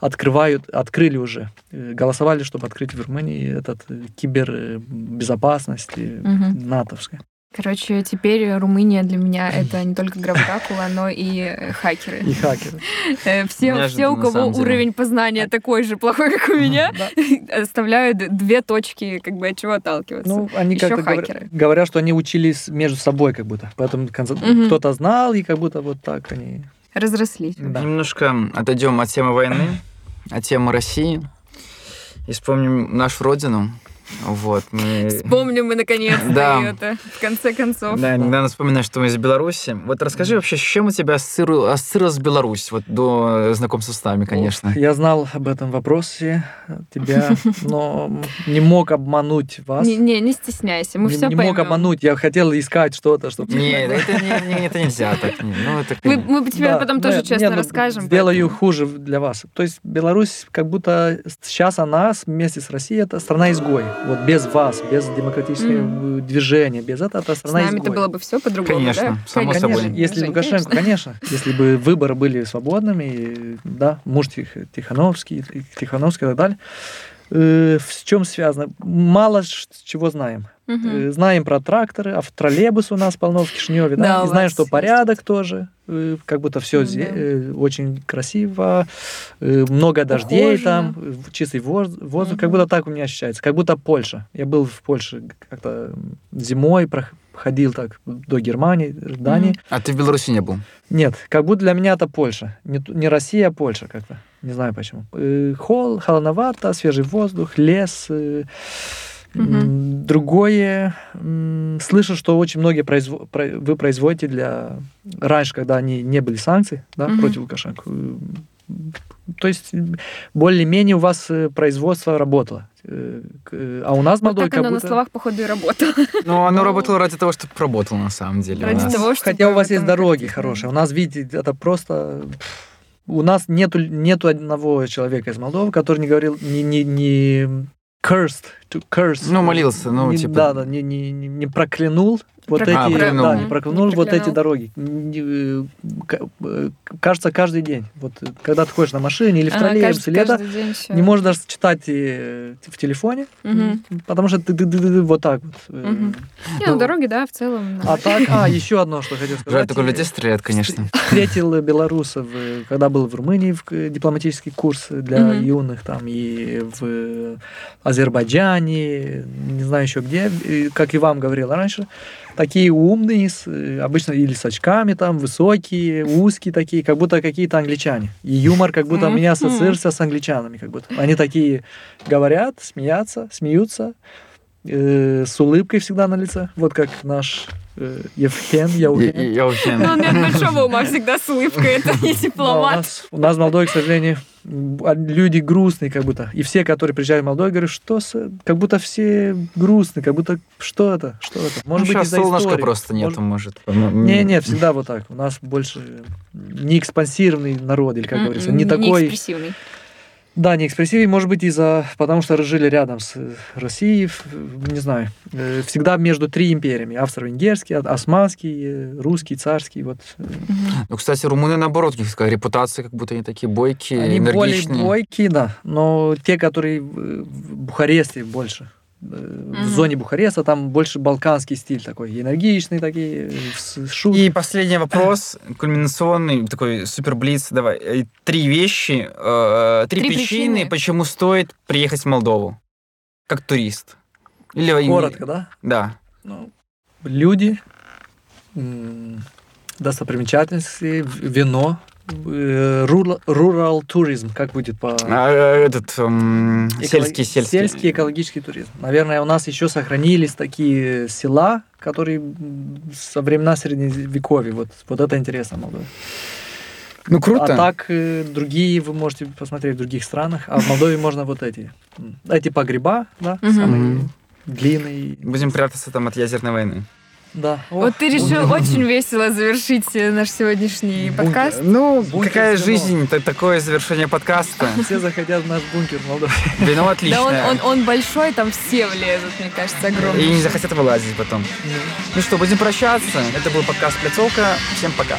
открывают, открыли уже, э, голосовали, чтобы открыть в Румынии этот э, кибербезопасность э, Мгм. натовская. Короче, теперь Румыния для меня это не только граф Дракула, но и э, хакеры. И хакеры. Э, Все, все, у кого самом деле. уровень познания такой же плохой, как у меня, оставляют две точки, как бы от чего отталкиваться. Ну, они Ещё как-то говоря- хакеры. говорят, что они учились между собой как будто. Поэтому конце- Мгм. кто-то знал, и как будто вот так они... Разрослись. Да. Немножко отойдем от темы войны, от темы России и вспомним нашу родину. Вот, мы... Вспомним мы наконец-то Да. это, в конце концов. Да, иногда вспоминаю, что мы из Беларуси. Вот расскажи вообще, с чем у тебя ассоциировалась Беларусь, вот до знакомства с нами, конечно. Я знал об этом вопросе тебя, но не мог обмануть вас. Не, не, не стесняйся, мы не, все не поймем. мог обмануть. Я хотел искать что-то, чтобы... Нет, это, не- не- это нельзя так. не- Ну, это, Мы, мы тебе Да, потом ну, тоже честно не, ну, расскажем. Сделаю поэтому. хуже для вас. То есть Беларусь как будто сейчас она вместе с Россией это страна-изгой. Вот без вас, без демократического Мгм. движения, без этого это С страна-изгой. нами-то было бы все по-другому, Конечно, да? само Конечно, собой. если Жень, Лукашенко, конечно. если бы выборы были свободными, да, муж Тих- Тихановский, Тихановский и так далее, э, с чем связано? Мало чего знаем. Э, Знаем про тракторы, а в троллейбус у нас полно в Кишиневе, да, Да, и знаем, что есть. порядок тоже, э, как будто все да. очень красиво, э, много дождей Ухоженно. там, э, чистый воз- воздух, как Мгм. будто так у меня ощущается, как будто Польша. Я был в Польше как-то зимой, прох- ходил так до Германии, Дании. Мгм. А ты в Беларуси не был? Нет, как будто для меня это Польша. Не, Россия, а Польша как-то. Не знаю почему. Э, Холл, холодновато, свежий воздух, лес. М, Другое, слышу, что очень многие произво- про- вы производите для... Раньше, когда они не были санкций да, Мгм. против Лукашенко. э, То есть более-менее у вас э, производство работало. Э, А у нас в Вот Молдове так как оно на будто... словах, походу, и работало. Ну, оно работало ради того, чтобы работало на самом деле. у Ради нас. того, чтобы Хотя у вас есть дороги как-то- хорошие. У нас, видите, это просто... У нас нету, нету одного человека из Молдовы, который не говорил, не, не, не cursed, to curse. Ну, молился, ну, Не- типа- Да, да, не, не, не, не проклянул Вот Прок- эти, А, да, не проклянул, Не вот эти дороги. Э, э, Кажется, каждый день. Вот э, когда ты ходишь на машине или в Ага, троллейбусе, всё. не можешь даже читать э, в телефоне, потому что ты, ты- ты- ты вот так вот. э, Мгм. Не, ну дороги, да, в целом. да. А так, а, еще одно, что хотел сказать. Жаль, только э, людей стреляют, конечно. Встретил белорусов, э, когда был в Румынии, в э, дипломатический курс для юных, там и в Азербайджане, не знаю еще где, И, как и вам говорила раньше, такие умные, с, э, обычно или с очками там, высокие, узкие такие, как будто какие-то англичане. И юмор как будто у меня ассоциируется с англичанами, как будто. Они такие говорят, смеятся, смеются, э, с улыбкой всегда на лице, вот как наш э, Евген, Я- Евген. я вообще- Ну, он не от большого ума всегда с улыбкой, это не Но у, дипломат. нас, у нас в Молдове, к сожалению, а, люди грустные как будто. И все, которые приезжают в Молдову, говорят, что с... как будто все грустные, как будто что это, что это. Ну, Может быть, сейчас из-за солнышка истории. просто нету, Может- может. Не, нет, всегда вот так. У нас больше не экспансивный народ, или как говорится, не такой... экспрессивный. Да, не экспрессивный, может быть, из-за... Потому что жили рядом с э, Россией, не знаю, э, всегда между три империями. Австро-венгерский, а- османский, э, русский, царский, вот. Ну, кстати, румыны, наоборот, у них такая репутация, как будто они такие бойкие, Они более энергичные. бойкие, да, но те, которые в Бухаресте больше, э, в зоне Бухареста, там больше балканский стиль такой, энергичный такие, э, шут. И последний вопрос, кульминационный, такой суперблиц. Давай. Э, Три вещи, э, три, Три причины, причины. почему стоит приехать в Молдову. Как турист. Или Коротко, да? Да. Ну, люди, достопримечательности, вино, э, rural, rural туризм, как будет по... А, э, этот эм, Эколо- сельский, сельский. Сельский экологический туризм. Наверное, у нас еще сохранились такие села, которые со времена Средневековья. Вот, вот это интересно, Молдова. Ну, круто. А так э, другие вы можете посмотреть в других странах, а в Молдове можно вот эти. Эти погреба, да, самые длинные. Будем прятаться там от ядерной войны. Да. Вот Ох, ты решил очень весело завершить э, наш сегодняшний Бункер. подкаст. Ну, Бункер какая всего. жизнь, та- такое завершение подкаста. Все захотят в наш бункер в Молдове. Вино Да он, отличное. он, он большой, там все влезут, мне кажется, огромный. И не захотят вылазить потом. Ну что, будем прощаться. Это был подкаст «Пляцовка». Всем пока.